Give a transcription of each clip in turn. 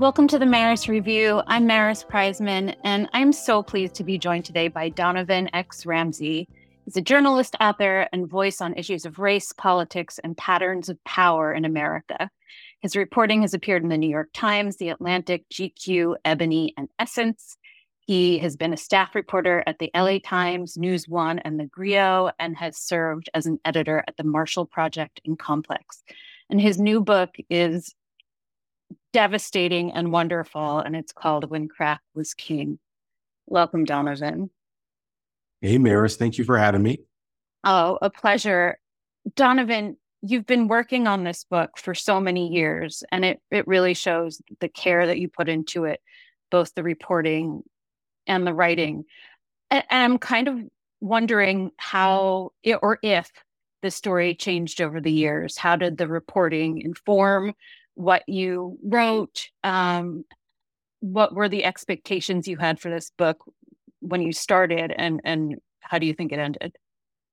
Welcome to the Maris Review. I'm Maris Kreizman, and I'm so pleased to be joined today by Donovan X. Ramsey. He's a journalist, author, and voice on issues of race, politics, and patterns of power in America. His reporting has appeared in the New York Times, The Atlantic, GQ, Ebony, and Essence. He has been a staff reporter at the LA Times, News One, and the Grio, and has served as an editor at the Marshall Project and Complex. And his new book is devastating and wonderful, and it's called When Crack Was King. Welcome, Donovan. Hey, Maris. Thank you for having me. Oh, a pleasure. Donovan, you've been working on this book for so many years, and it, it really shows the care that you put into it, both the reporting and the writing. And, and I'm kind of wondering how it, or if the story changed over the years. How did the reporting inform what you wrote um, what were the expectations you had for this book when you started and and how do you think it ended?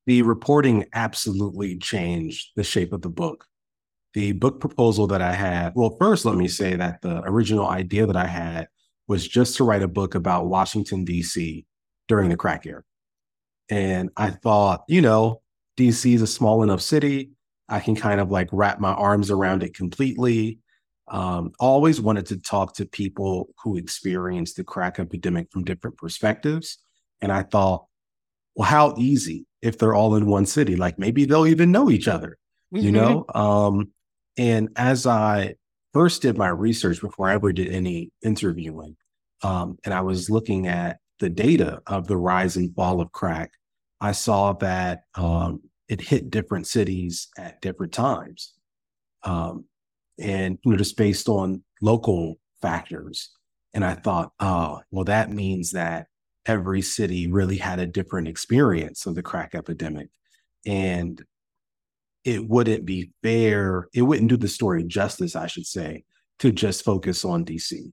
The reporting absolutely changed the shape of the book. The book proposal that i had well first let me say that the original idea that i had was just to write a book about washington d.c during the crack era. And i thought you know dc is a small enough city I can kind of like wrap my arms around it completely. Um, always wanted to talk to people who experienced the crack epidemic from different perspectives. And I thought, well, how easy if they're all in one city? Like maybe they'll even know each other, mm-hmm. you know? Um, and as I first did my research before I ever did any interviewing, um, and I was looking at the data of the rise and fall of crack, I saw that um, it hit different cities at different times. Um, and you know, just based on local factors. And I thought, oh, well, that means that every city really had a different experience of the crack epidemic. And it wouldn't be fair, it wouldn't do the story justice, I should say, to just focus on DC.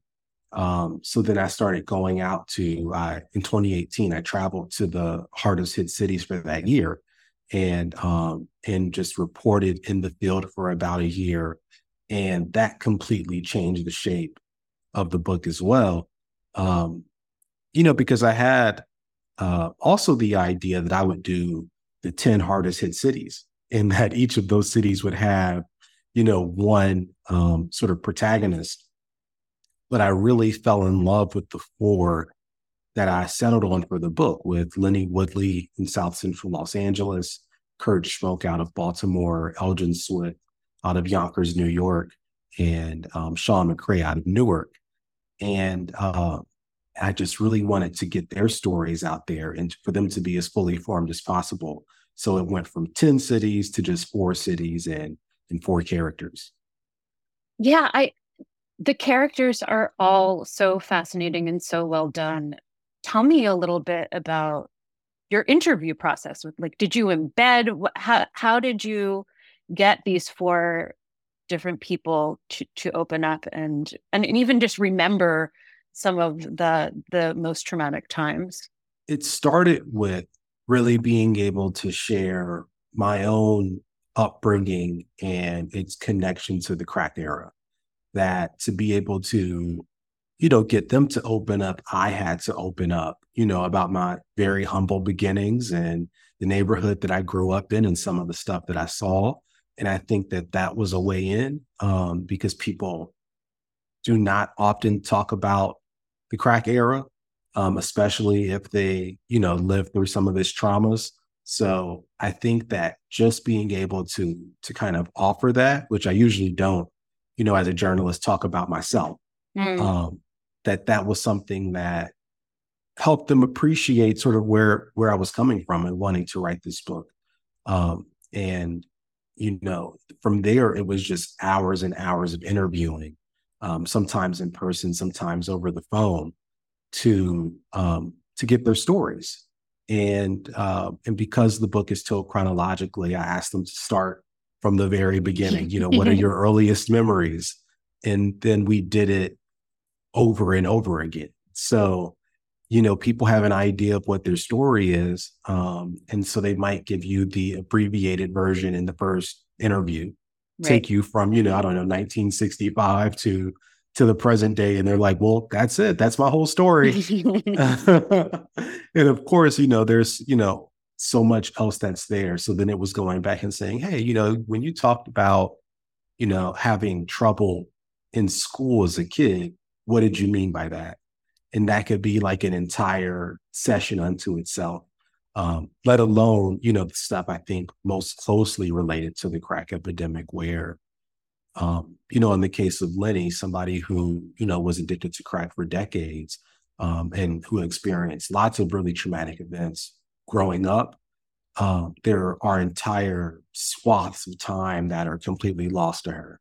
Um, so then I started going out to, uh, in 2018, I traveled to the hardest hit cities for that year and um, and just reported in the field for about a year, and that completely changed the shape of the book as well. Um, you know, because I had uh, also the idea that I would do the ten hardest hit cities, and that each of those cities would have, you know, one um, sort of protagonist. But I really fell in love with the four that I settled on for the book with Lenny Woodley in South Central Los Angeles, Kurt Schmoke out of Baltimore, Elgin Swift out of Yonkers, New York, and um, Sean McCray out of Newark. And uh, I just really wanted to get their stories out there and for them to be as fully formed as possible. So it went from 10 cities to just four cities and, and four characters. Yeah, I the characters are all so fascinating and so well done tell me a little bit about your interview process with like did you embed how how did you get these four different people to to open up and and, and even just remember some of the the most traumatic times? It started with really being able to share my own upbringing and its connection to the crack era that to be able to you know, get them to open up, I had to open up, you know, about my very humble beginnings and the neighborhood that I grew up in and some of the stuff that I saw. And I think that that was a way in um, because people do not often talk about the crack era, um, especially if they, you know, live through some of its traumas. So I think that just being able to to kind of offer that, which I usually don't, you know, as a journalist, talk about myself. Mm. Um, that that was something that helped them appreciate sort of where where I was coming from and wanting to write this book. Um, and you know, from there it was just hours and hours of interviewing, um, sometimes in person, sometimes over the phone, to um, to get their stories. And uh, and because the book is told chronologically, I asked them to start from the very beginning. You know, what are your earliest memories? And then we did it over and over again. So, you know, people have an idea of what their story is. Um, and so they might give you the abbreviated version in the first interview, right. take you from, you know, I don't know, 1965 to to the present day and they're like, well, that's it. That's my whole story. and of course, you know, there's, you know, so much else that's there. So then it was going back and saying, hey, you know, when you talked about, you know, having trouble in school as a kid, what did you mean by that? And that could be like an entire session unto itself. Um, let alone, you know, the stuff I think most closely related to the crack epidemic, where um, you know, in the case of Lenny, somebody who, you know, was addicted to crack for decades um, and who experienced lots of really traumatic events growing up, uh, there are entire swaths of time that are completely lost to her.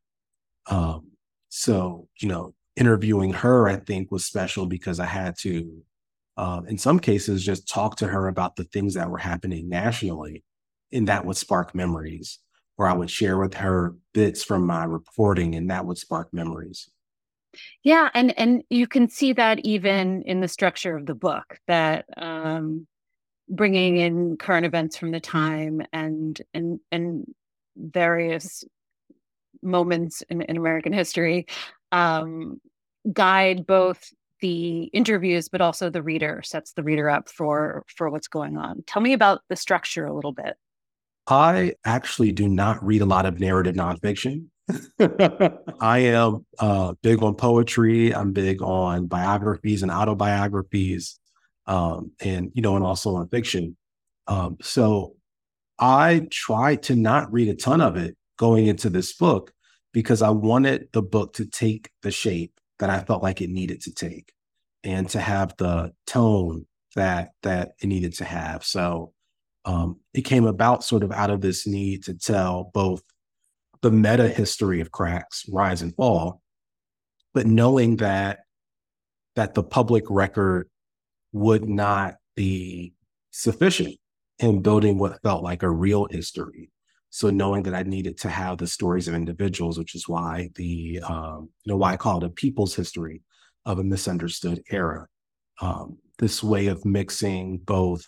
Um, so, you know, interviewing her, I think, was special because I had to, uh, in some cases, just talk to her about the things that were happening nationally. And that would spark memories where I would share with her bits from my reporting, and that would spark memories. Yeah, and and you can see that even in the structure of the book that um, bringing in current events from the time and and and various moments in, in American history um, guide both the interviews but also the reader sets the reader up for for what's going on. Tell me about the structure a little bit. I actually do not read a lot of narrative nonfiction. I am uh, big on poetry. I'm big on biographies and autobiographies, um, and you know, and also on fiction. Um, so I tried to not read a ton of it going into this book because I wanted the book to take the shape that I felt like it needed to take, and to have the tone that that it needed to have. So um, it came about sort of out of this need to tell both the meta history of cracks rise and fall, but knowing that that the public record would not be sufficient in building what felt like a real history. So knowing that I needed to have the stories of individuals, which is why the um, you know why I call it a people's history of a misunderstood era. Um, this way of mixing both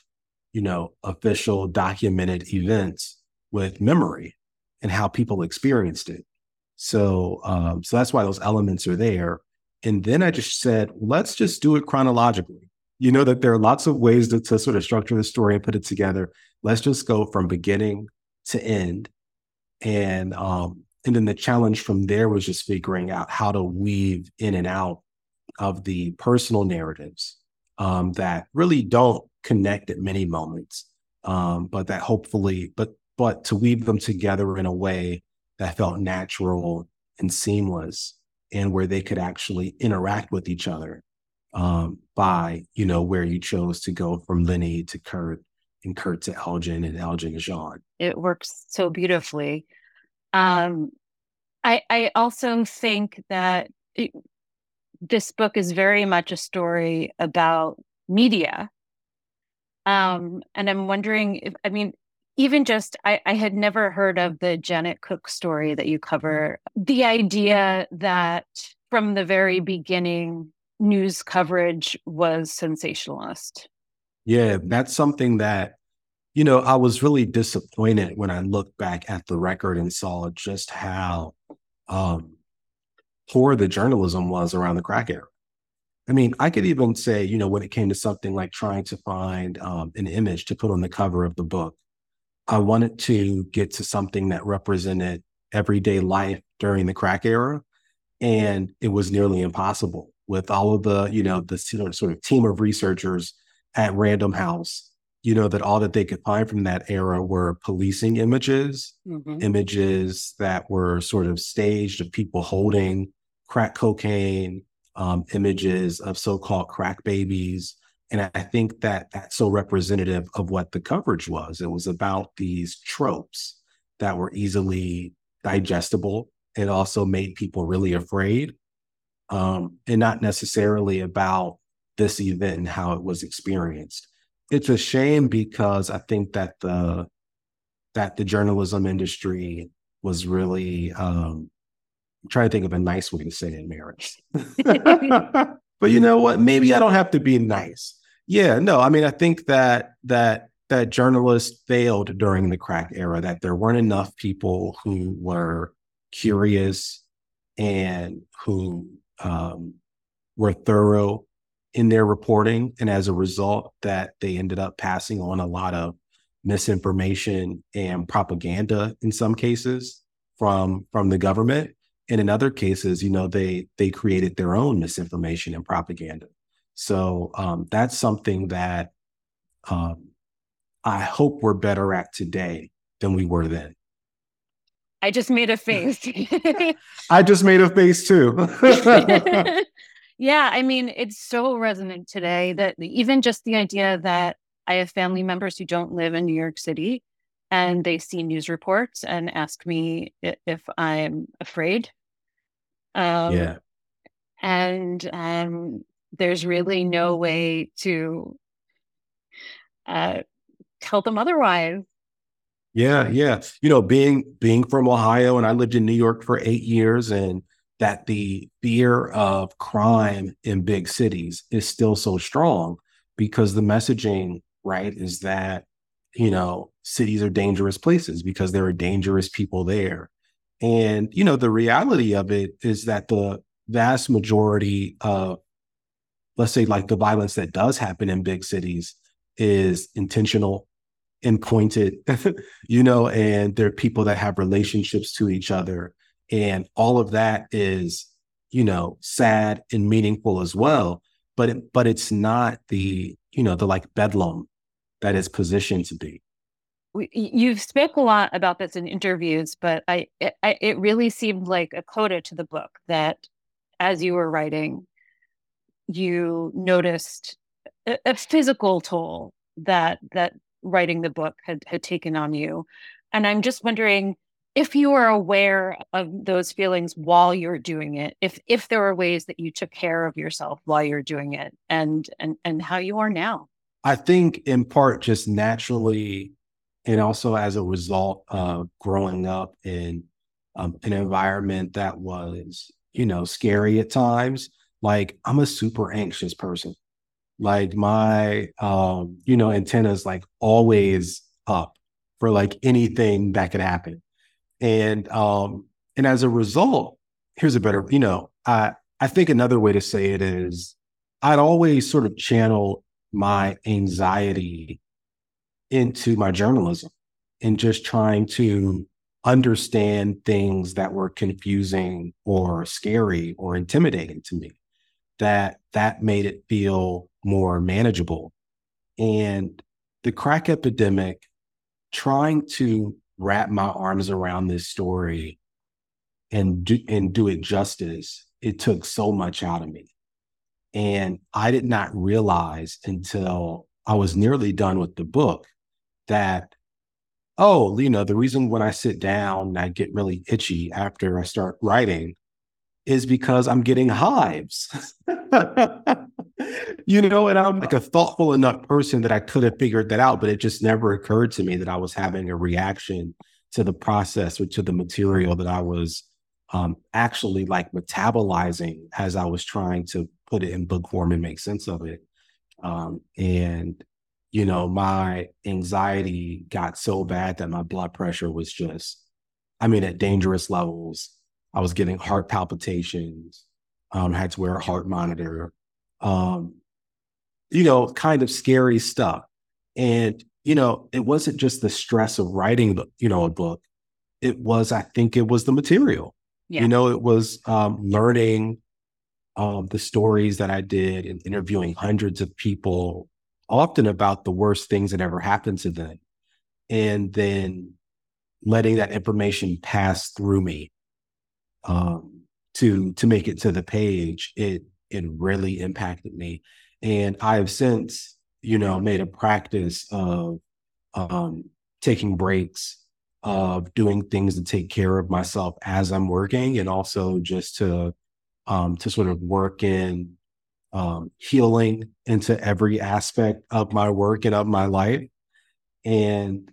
you know, official documented events with memory and how people experienced it. So, um, so that's why those elements are there. And then I just said, let's just do it chronologically. You know that there are lots of ways to, to sort of structure the story and put it together. Let's just go from beginning to end. And um, and then the challenge from there was just figuring out how to weave in and out of the personal narratives um, that really don't connect at many moments, um, but that hopefully, but but to weave them together in a way that felt natural and seamless, and where they could actually interact with each other um, by you know where you chose to go from Lenny to Kurt and Kurt to Elgin and Elgin to Sean. It works so beautifully. Um, I I also think that it, this book is very much a story about media um, and I'm wondering if, I mean, even just, I, I had never heard of the Janet Cooke story that you cover. The idea that from the very beginning, news coverage was sensationalist. Yeah, that's something that, you know, I was really disappointed when I looked back at the record and saw just how um, poor the journalism was around the crack era. I mean, I could even say, you know, when it came to something like trying to find um, an image to put on the cover of the book, I wanted to get to something that represented everyday life during the crack era. And it was nearly impossible with all of the, you know, the sort of team of researchers at Random House, you know, that all that they could find from that era were policing images, mm-hmm. images that were sort of staged of people holding crack cocaine, um, images of so-called crack babies. And I think that that's so representative of what the coverage was. It was about these tropes that were easily digestible. It also made people really afraid, um, and not necessarily about this event and how it was experienced. It's a shame because I think that the that the journalism industry was really um, I'm trying to think of a nice way to say it, Maris. but you know what? Maybe I don't have to be nice. Yeah, no, I mean, I think that that that journalists failed during the crack era, that there weren't enough people who were curious and who um, were thorough in their reporting, and as a result, that they ended up passing on a lot of misinformation and propaganda in some cases from from the government. And in other cases you know they they created their own misinformation and propaganda. So um, that's something that um, i hope we're better at today than we were then. I just made a face. I just made a face too yeah i mean it's so resonant today that even just the idea that I have family members who don't live in New York City and they see news reports and ask me if I'm afraid. Um, yeah. And um, there's really no way to uh, tell them otherwise. Yeah, yeah. You know, being being from Ohio and I lived in New York for eight years, and that the fear of crime in big cities is still so strong because the messaging right, is that, you know, cities are dangerous places because there are dangerous people there. And, you know, the reality of it is that the vast majority of, let's say, like the violence that does happen in big cities is intentional and pointed, you know, and there are people that have relationships to each other. And all of that is, you know, sad and meaningful as well. But it, but it's not the, you know, the like bedlam that is positioned to be. You've spoke a lot about this in interviews, but I it, it really seemed like a coda to the book that as you were writing, you noticed a, a physical toll that that writing the book had had taken on you, and I'm just wondering if you are aware of those feelings while you're doing it if if there are ways that you took care of yourself while you're doing it and and and how you are now I think in part just naturally, and also as a result of growing up in um, an environment that was, you know, scary at times. Like I'm a super anxious person. Like my, um, you know, antennas like always up for like anything that could happen. And um, and as a result, here's a better, you know, I I think another way to say it is I'd always sort of channel my anxiety into my journalism and just trying to understand things that were confusing or scary or intimidating to me that that made it feel more manageable. And the crack epidemic trying to wrap my arms around this story and do, and do it justice it took so much out of me and I did not realize until I was nearly done with the book that, oh, you know, the reason when I sit down and I get really itchy after I start writing is because I'm getting hives. you know, and I'm like a thoughtful enough person that I could have figured that out, but it just never occurred to me that I was having a reaction to the process or to the material that I was um, actually like metabolizing as I was trying to put it in book form and make sense of it. Um, and, you know, my anxiety got so bad that my blood pressure was just, I mean, at dangerous levels. I was getting heart palpitations, um, had to wear a heart monitor, um, you know, kind of scary stuff. And, you know, it wasn't just the stress of writing, the, you know, a book. It was, I think it was the material. Yeah. You know, it was um, learning um, the stories that I did and interviewing hundreds of people, often about the worst things that ever happened to them, and then letting that information pass through me um, to to make it to the page. It it really impacted me, and I have since you know made a practice of um, taking breaks of doing things to take care of myself as I'm working and also just to um, to sort of work in um, healing into every aspect of my work and of my life. And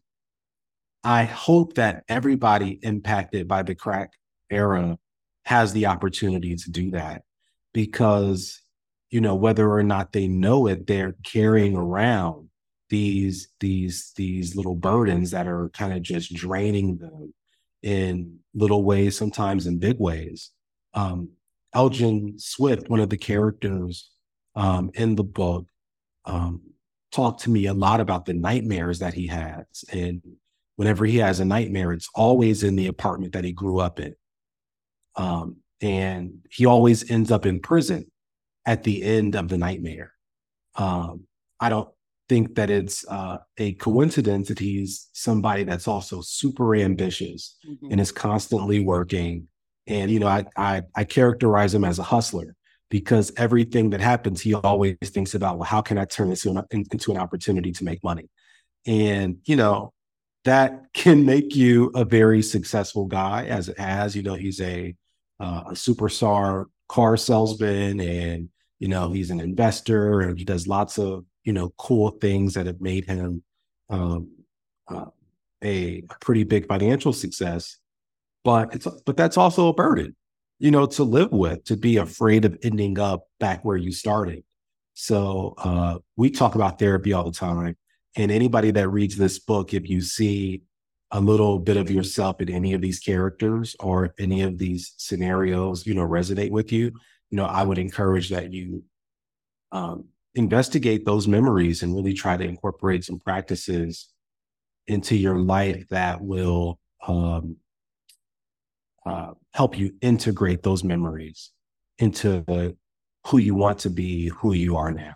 I hope that everybody impacted by the crack era has the opportunity to do that because, you know, whether or not they know it, they're carrying around these these these little burdens that are kind of just draining them in little ways, sometimes in big ways. Um, Elgin Swift, one of the characters um, in the book, um, talked to me a lot about the nightmares that he has. And whenever he has a nightmare, it's always in the apartment that he grew up in. Um, and he always ends up in prison at the end of the nightmare. Um, I don't think that it's uh, a coincidence that he's somebody that's also super ambitious mm-hmm. and is constantly working. And you know, I, I I characterize him as a hustler because everything that happens, he always thinks about, well, how can I turn this into an, into an opportunity to make money? And you know, that can make you a very successful guy, as it has. You know, he's a uh, a superstar car salesman, and you know, he's an investor, and he does lots of you know, cool things that have made him um, uh, a, a pretty big financial success. But it's but that's also a burden, you know, to live with, to be afraid of ending up back where you started. So uh, we talk about therapy all the time. And anybody that reads this book, if you see a little bit of yourself in any of these characters or any of these scenarios, you know, resonate with you, you know, I would encourage that you um, investigate those memories and really try to incorporate some practices into your life that will um, uh, help you integrate those memories into who you want to be, who you are now.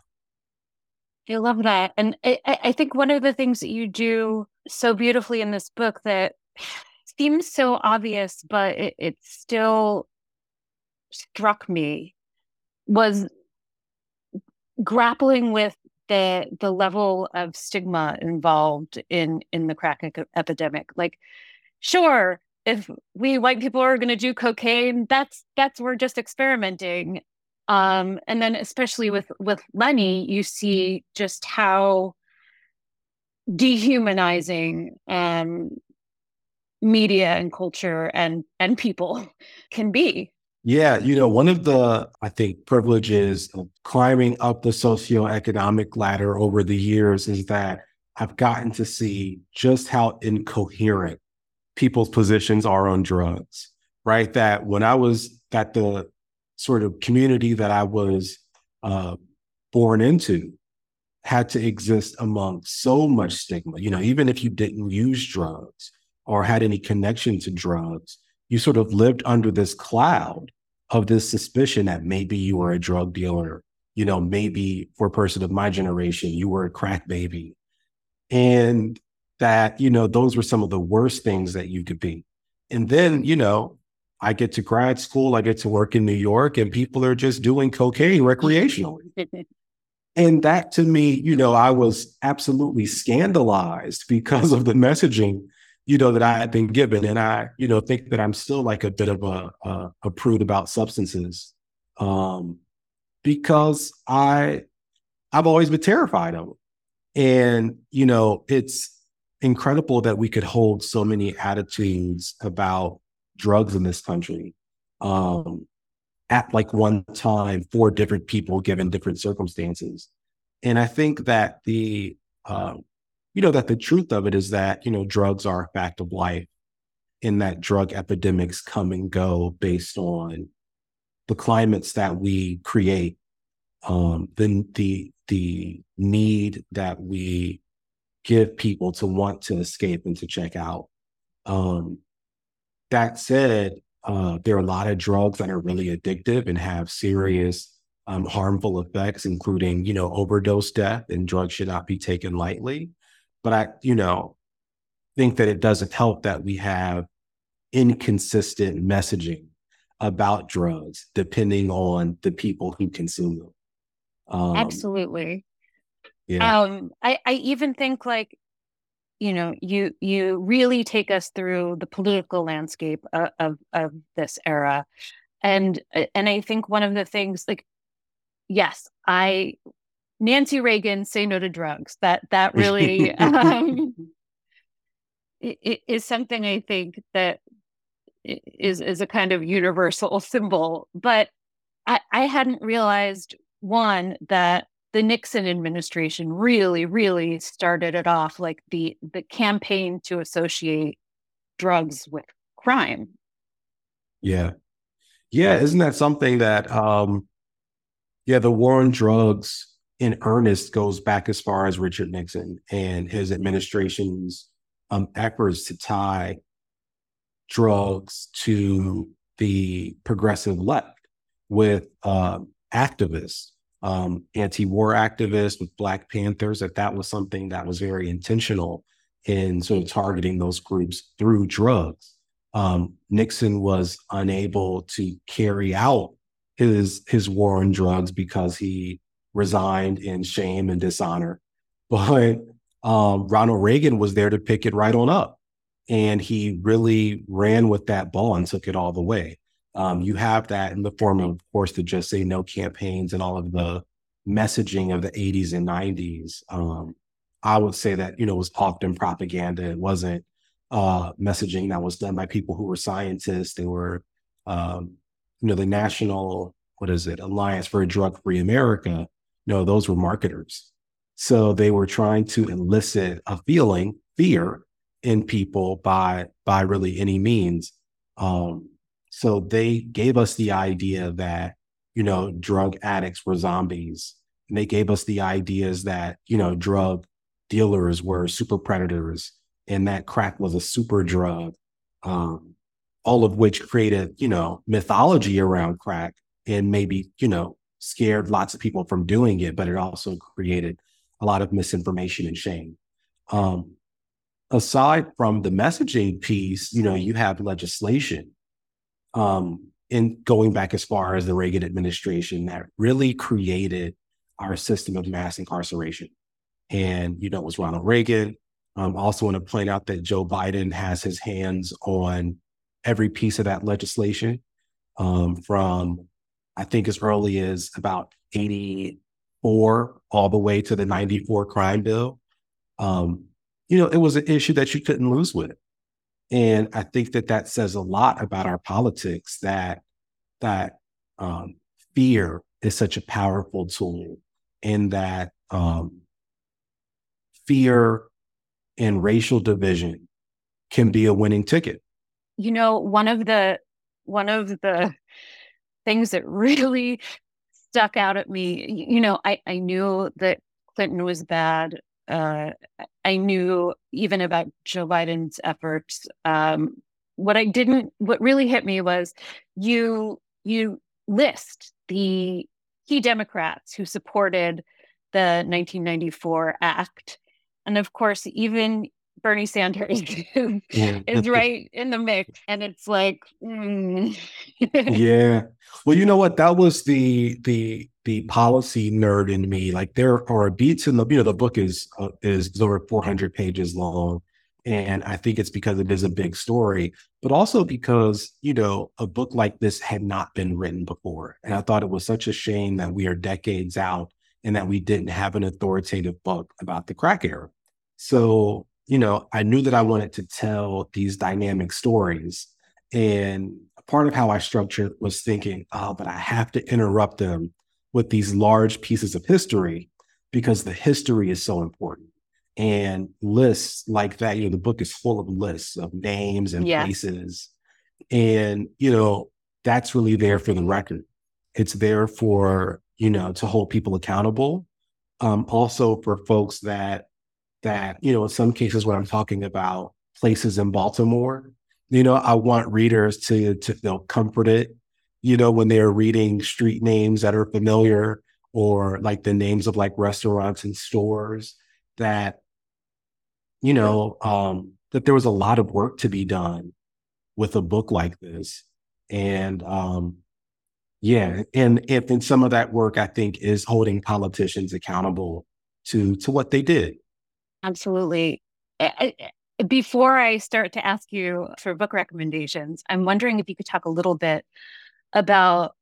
I love that. And I, I think one of the things that you do so beautifully in this book that seems so obvious, but it, it still struck me was grappling with the the level of stigma involved in in the crack epidemic like sure if we white people are going to do cocaine that's that's we're just experimenting um and then especially with with lenny you see just how dehumanizing um media and culture and and people can be yeah, you know, one of the, I think, privileges of climbing up the socioeconomic ladder over the years is that I've gotten to see just how incoherent people's positions are on drugs, right? That when I was at the sort of community that I was uh, born into, had to exist among so much stigma. You know, even if you didn't use drugs or had any connection to drugs, you sort of lived under this cloud of this suspicion that maybe you were a drug dealer. You know, maybe for a person of my generation, you were a crack baby. And that, you know, those were some of the worst things that you could be. And then, you know, I get to grad school, I get to work in New York, and people are just doing cocaine recreationally. and that to me, you know, I was absolutely scandalized because of the messaging you know, that I had been given. And I, you know, think that I'm still like a bit of a, a, a prude about substances um, because I, I've always been terrified of them. And, you know, it's incredible that we could hold so many attitudes about drugs in this country um, at like one time for different people given different circumstances. And I think that the, uh, you know, that the truth of it is that, you know, drugs are a fact of life in that drug epidemics come and go based on the climates that we create, um, then the the need that we give people to want to escape and to check out. Um, that said, uh, there are a lot of drugs that are really addictive and have serious um, harmful effects, including, you know, overdose death, and drugs should not be taken lightly. But I, you know, think that it doesn't help that we have inconsistent messaging about drugs depending on the people who consume them. Um, Absolutely. Yeah. Um, I, I even think like, you know, you you really take us through the political landscape of, of, of this era, and and I think one of the things like, yes, I Nancy Reagan, say no to drugs. That that really um, is something I think that is is a kind of universal symbol. But I, I hadn't realized one that the Nixon administration really, really started it off like the the campaign to associate drugs with crime. Yeah. Yeah, isn't that something that um yeah, the war on drugs in earnest goes back as far as Richard Nixon and his administration's um, efforts to tie drugs to the progressive left with uh, activists, um, anti-war activists with Black Panthers. That that was something that was very intentional in sort of targeting those groups through drugs. Um, Nixon was unable to carry out his his war on drugs because he resigned in shame and dishonor. But um, Ronald Reagan was there to pick it right on up. And he really ran with that ball and took it all the way. Um, you have that in the form of, of course, the Just Say No campaigns and all of the messaging of the 80s and 90s. Um, I would say that, you know, was often propaganda. It wasn't uh, messaging that was done by people who were scientists. They were, um, you know, the National, what is it, Alliance for a Drug Free America no, those were marketers. So they were trying to elicit a feeling, fear in people by by really any means. Um, so they gave us the idea that you know drug addicts were zombies, and they gave us the ideas that you know drug dealers were super predators, and that crack was a super drug. Um, all of which created you know mythology around crack and maybe you know scared lots of people from doing it, but it also created a lot of misinformation and shame. Um, aside from the messaging piece, you know, you have legislation um, in going back as far as the Reagan administration that really created our system of mass incarceration. And, you know, it was Ronald Reagan. Um, also want to point out that Joe Biden has his hands on every piece of that legislation um, from I think as early as about 84 all the way to the 94 crime bill. Um, you know, it was an issue that you couldn't lose with. And I think that that says a lot about our politics that that um, fear is such a powerful tool and that um, fear and racial division can be a winning ticket. You know, one of the one of the things that really stuck out at me. You know, I, I knew that Clinton was bad. Uh, I knew even about Joe Biden's efforts. Um, what I didn't, what really hit me was you you list the key Democrats who supported the 1994 Act, and of course, even Bernie Sanders is right in the mix, and it's like, mm. yeah. Well, you know what? That was the the the policy nerd in me. Like there are beats in the you know the book is uh, is over 400 pages long, and I think it's because it is a big story, but also because you know a book like this had not been written before, and I thought it was such a shame that we are decades out and that we didn't have an authoritative book about the crack era. So you know, I knew that I wanted to tell these dynamic stories. And part of how I structured was thinking, oh, but I have to interrupt them with these large pieces of history because the history is so important. And lists like that, you know, the book is full of lists of names and yeah. places. And, you know, that's really there for the record. It's there for, you know, to hold people accountable. Um, also for folks that that, you know, in some cases when I'm talking about places in Baltimore, you know, I want readers to to feel comforted, you know, when they're reading street names that are familiar or like the names of like restaurants and stores that, you know, um, that there was a lot of work to be done with a book like this. And um, yeah, and if and some of that work I think is holding politicians accountable to to what they did. Absolutely. Before I start to ask you for book recommendations, I'm wondering if you could talk a little bit about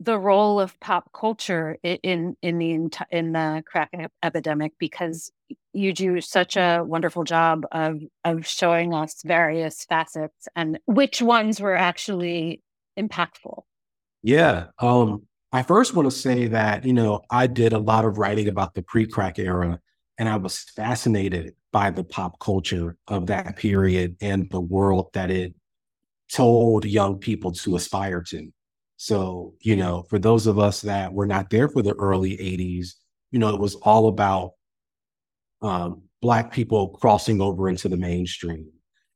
the role of pop culture in in the in the crack epidemic because you do such a wonderful job of of showing us various facets and which ones were actually impactful. Yeah. Um I first want to say that, you know, I did a lot of writing about the pre-crack era and I was fascinated by the pop culture of that period and the world that it told young people to aspire to. So, you know, for those of us that were not there for the early 80s, you know, it was all about um, Black people crossing over into the mainstream.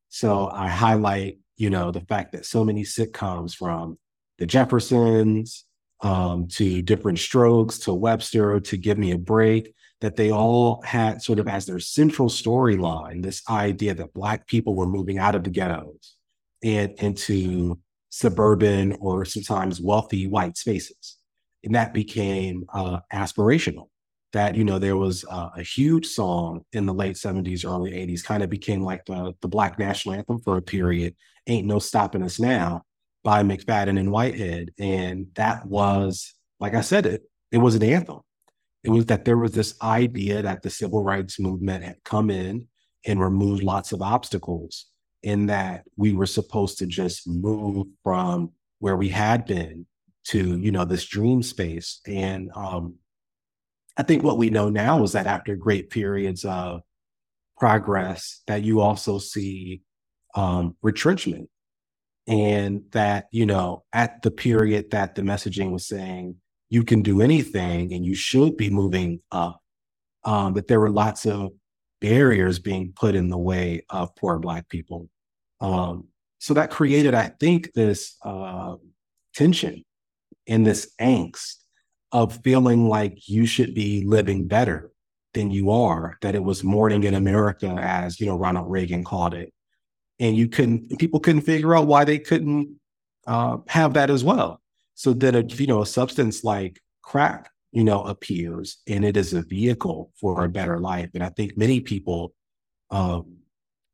So I highlight, you know, the fact that so many sitcoms from the Jeffersons um, to Diff'rent Strokes to Webster to Give Me a Break, that they all had sort of as their central storyline this idea that Black people were moving out of the ghettos and into suburban or sometimes wealthy white spaces. And that became uh, aspirational. That, you know, there was uh, a huge song in the late 70s, early 80s, kind of became like the, the Black national anthem for a period, Ain't No Stopping Us Now by McFadden and Whitehead. And that was, like I said, it, it was an anthem. It was that there was this idea that the civil rights movement had come in and removed lots of obstacles, in that we were supposed to just move from where we had been to, you know, this dream space. And um, I think what we know now is that after great periods of progress, that you also see um, retrenchment and that you know at the period that the messaging was saying you can do anything and you should be moving up um, that there were lots of barriers being put in the way of poor black people um, so that created i think this uh, tension and this angst of feeling like you should be living better than you are that it was morning in america as you know ronald reagan called it and you couldn't people couldn't figure out why they couldn't uh, have that as well. So then, a, you know, a substance like crack, you know, appears, and it is a vehicle for a better life. And I think many people um,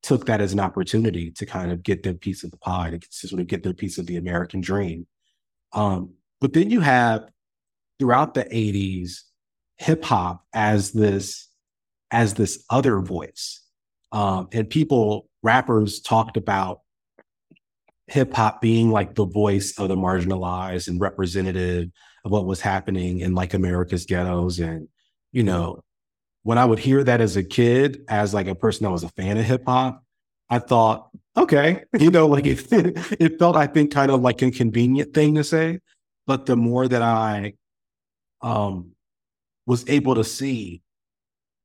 took that as an opportunity to kind of get their piece of the pie, to of get their piece of the American dream. Um, but then you have throughout the '80s hip hop as this as this other voice, um, and people rappers talked about hip hop being like the voice of the marginalized and representative of what was happening in like America's ghettos. And, you know, when I would hear that as a kid, as like a person that was a fan of hip hop, I thought, okay, you know, like it, it felt, I think, kind of like a convenient thing to say. But the more that I um, was able to see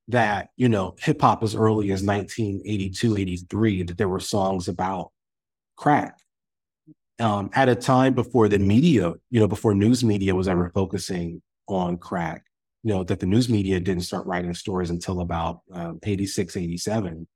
that, you know, hip hop as early as 1982, 83, that there were songs about crack. Um, at a time before the media, you know, before news media was ever focusing on crack, you know, that the news media didn't start writing stories until about um, 86, 87.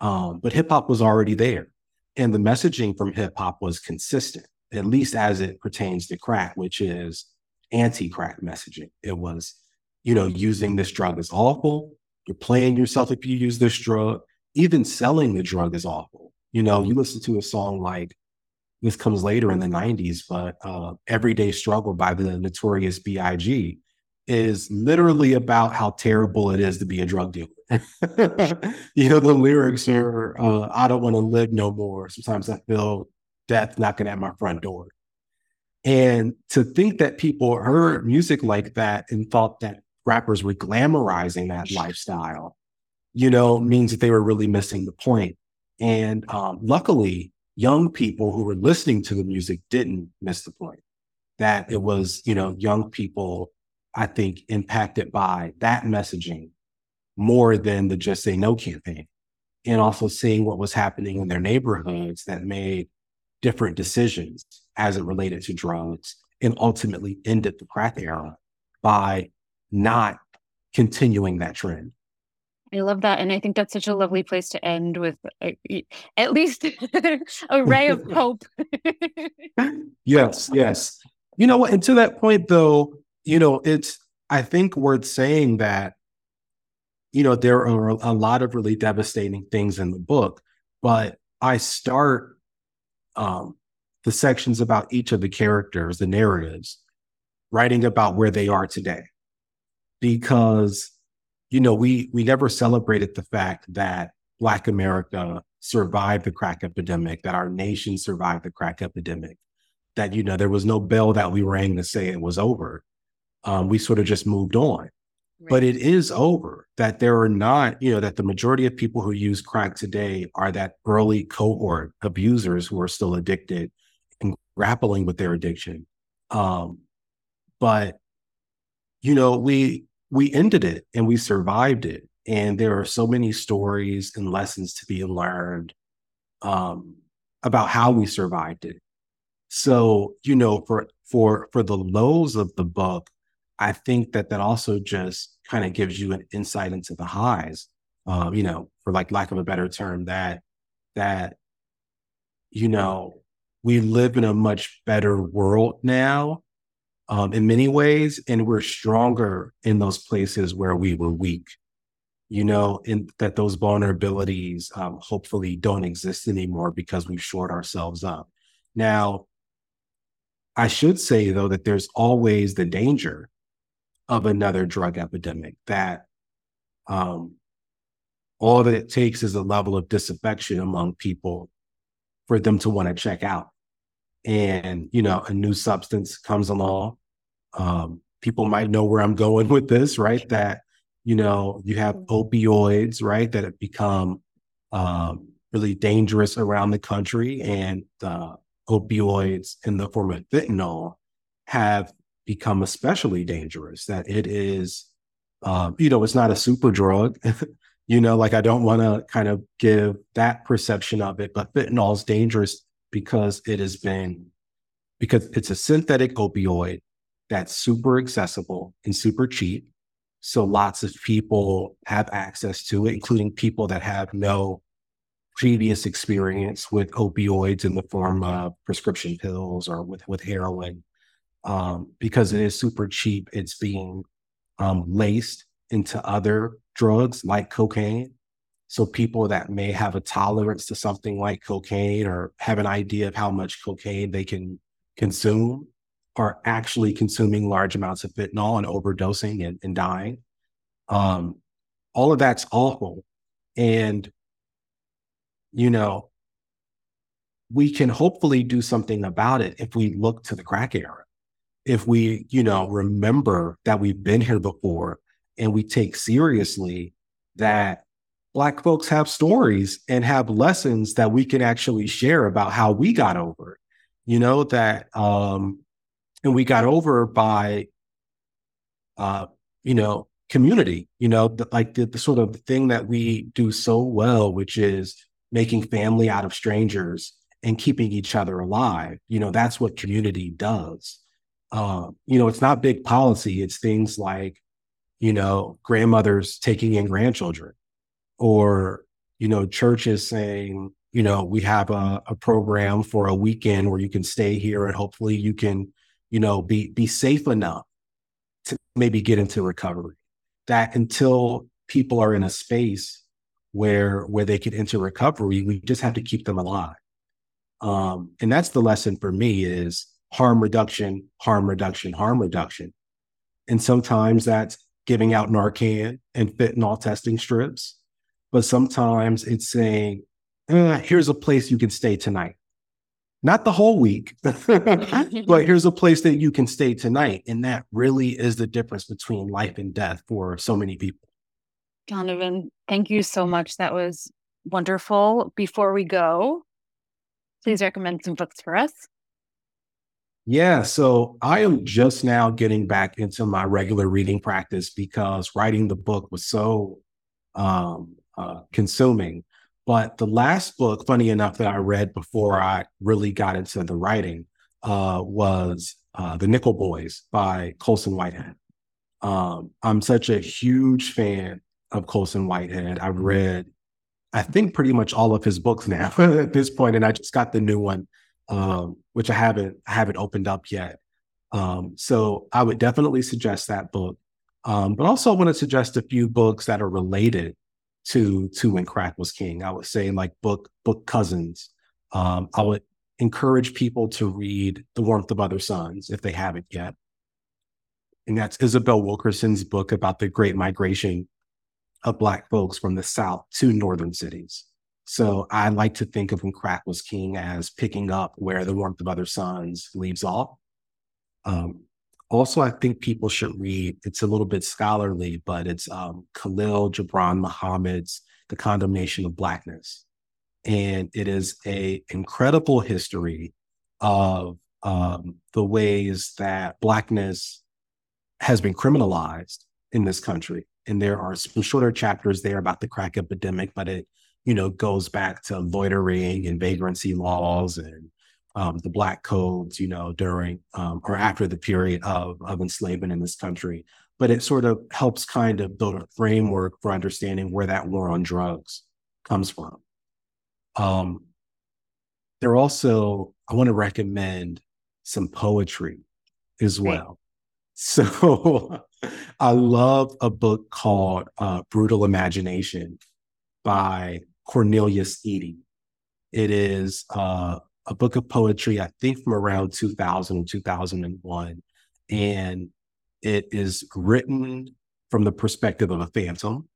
Um, but hip hop was already there. And the messaging from hip hop was consistent, at least as it pertains to crack, which is anti crack messaging. It was, you know, using this drug is awful. You're playing yourself if you use this drug. Even selling the drug is awful. You know, you listen to a song like this comes later in the 90s, but uh, Everyday Struggle by the Notorious B.I.G. is literally about how terrible it is to be a drug dealer. you know, the lyrics are, uh, I don't want to live no more. Sometimes I feel death knocking at my front door. And to think that people heard music like that and thought that rappers were glamorizing that lifestyle, you know, means that they were really missing the point. And um, luckily, young people who were listening to the music didn't miss the point. That it was, you know, young people, I think, impacted by that messaging more than the Just Say No campaign. And also seeing what was happening in their neighborhoods that made different decisions as it related to drugs and ultimately ended the crack era by not continuing that trend. I love that. And I think that's such a lovely place to end with a, at least a ray of hope. yes, yes. You know what? And to that point, though, you know, it's, I think, worth saying that, you know, there are a lot of really devastating things in the book, but I start um, the sections about each of the characters, the narratives, writing about where they are today because you know we we never celebrated the fact that black america survived the crack epidemic that our nation survived the crack epidemic that you know there was no bell that we rang to say it was over. Um, we sort of just moved on. Right. but it is over that there are not you know that the majority of people who use crack today are that early cohort abusers who are still addicted and grappling with their addiction. Um, but you know, we we ended it and we survived it. And there are so many stories and lessons to be learned um, about how we survived it. So, you know, for for for the lows of the book, I think that that also just kind of gives you an insight into the highs. Um, you know, for like lack of a better term, that that you know we live in a much better world now um, in many ways, and we're stronger in those places where we were weak. You know, in that those vulnerabilities um, hopefully don't exist anymore because we've shored ourselves up. Now, I should say though that there's always the danger of another drug epidemic that um, all that it takes is a level of disaffection among people for them to want to check out and you know a new substance comes along um, people might know where I'm going with this, right? That you know you have mm-hmm. opioids, right, that have become um, really dangerous around the country, and uh, opioids in the form of fentanyl have become especially dangerous. That it is, um, you know, it's not a super drug. you know, like I don't want to kind of give that perception of it, but fentanyl is dangerous because it has been because it's a synthetic opioid that's super accessible and super cheap. So lots of people have access to it, including people that have no previous experience with opioids in the form of prescription pills or with, with heroin. Um, because it is super cheap, it's being um, laced into other drugs like cocaine. So people that may have a tolerance to something like cocaine or have an idea of how much cocaine they can consume are actually consuming large amounts of fentanyl and overdosing and, and dying. Um, all of that's awful. And, you know, we can hopefully do something about it if we look to the crack era. If we, you know, remember that we've been here before and we take seriously that Black folks have stories and have lessons that we can actually share about how we got over it. You know, that um, and we got over by uh you know community you know the, like the, the sort of thing that we do so well which is making family out of strangers and keeping each other alive. You know that's what community does. Um you know it's not big policy. It's things like you know grandmothers taking in grandchildren or you know churches saying you know we have a, a program for a weekend where you can stay here and hopefully you can you know, be be safe enough to maybe get into recovery. That until people are in a space where where they can enter recovery, we just have to keep them alive. Um, and that's the lesson for me is harm reduction, harm reduction, harm reduction. And sometimes that's giving out Narcan and fentanyl testing strips. But sometimes it's saying, eh, here's a place you can stay tonight not the whole week, but here's a place that you can stay tonight. And that really is the difference between life and death for so many people. Donovan, thank you so much. That was wonderful. Before we go, please recommend some books for us. Yeah, so I am just now getting back into my regular reading practice because writing the book was so um, uh, consuming. But the last book, funny enough, that I read before I really got into the writing uh, was uh, The Nickel Boys by Colson Whitehead. Um, I'm such a huge fan of Colson Whitehead. I've read, I think, pretty much all of his books now at this point, and I just got the new one, um, which I haven't I haven't opened up yet. Um, so I would definitely suggest that book. Um, but also, I want to suggest a few books that are related to to when crack was king. I would say like book book cousins. Um, I would encourage people to read The Warmth of Other Suns if they haven't yet. And that's Isabel Wilkerson's book about the great migration of Black folks from the South to northern cities. So I like to think of when crack was king as picking up where The Warmth of Other Suns leaves off. Um, also, I think people should read. It's a little bit scholarly, but it's um, Khalil Gibran Muhammad's "The Condemnation of Blackness," and it is a incredible history of um, the ways that Blackness has been criminalized in this country. And there are some shorter chapters there about the crack epidemic, but it, you know, goes back to loitering and vagrancy laws and um, the black codes, you know, during um, or after the period of, of enslavement in this country. But it sort of helps kind of build a framework for understanding where that war on drugs comes from. Um, there also, I want to recommend some poetry as well. So I love a book called uh, Brutal Imagination by Cornelius Eady. It is uh, a book of poetry, I think from around 2000 2001. And it is written from the perspective of a phantom.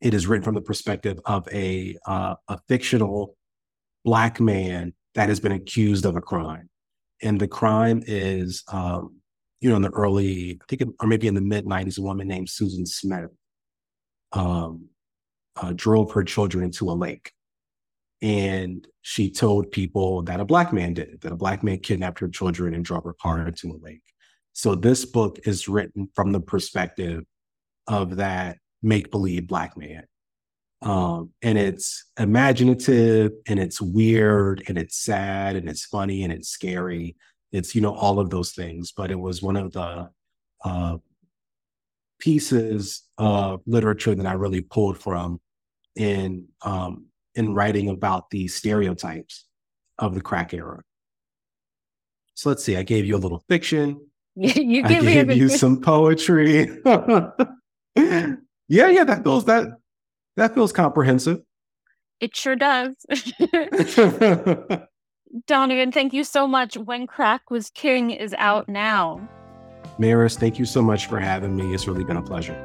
It is written from the perspective of a, uh, a fictional Black man that has been accused of a crime. And the crime is, um, you know, in the early, I think, or maybe in the mid 90s, a woman named Susan Smith um, uh, drove her children into a lake and she told people that a black man did it, that a black man kidnapped her children and drove her car into a lake. So this book is written from the perspective of that make believe black man. Um, and it's imaginative and it's weird and it's sad and it's funny and it's scary. It's, you know, all of those things. But it was one of the uh, pieces of literature that I really pulled from in um, in writing about the stereotypes of the crack era. So let's see. I gave you a little fiction. you I gave you some poetry. yeah, yeah, that feels that that feels comprehensive. It sure does. Donovan, thank you so much. When Crack Was King is out now. Maris, thank you so much for having me. It's really been a pleasure.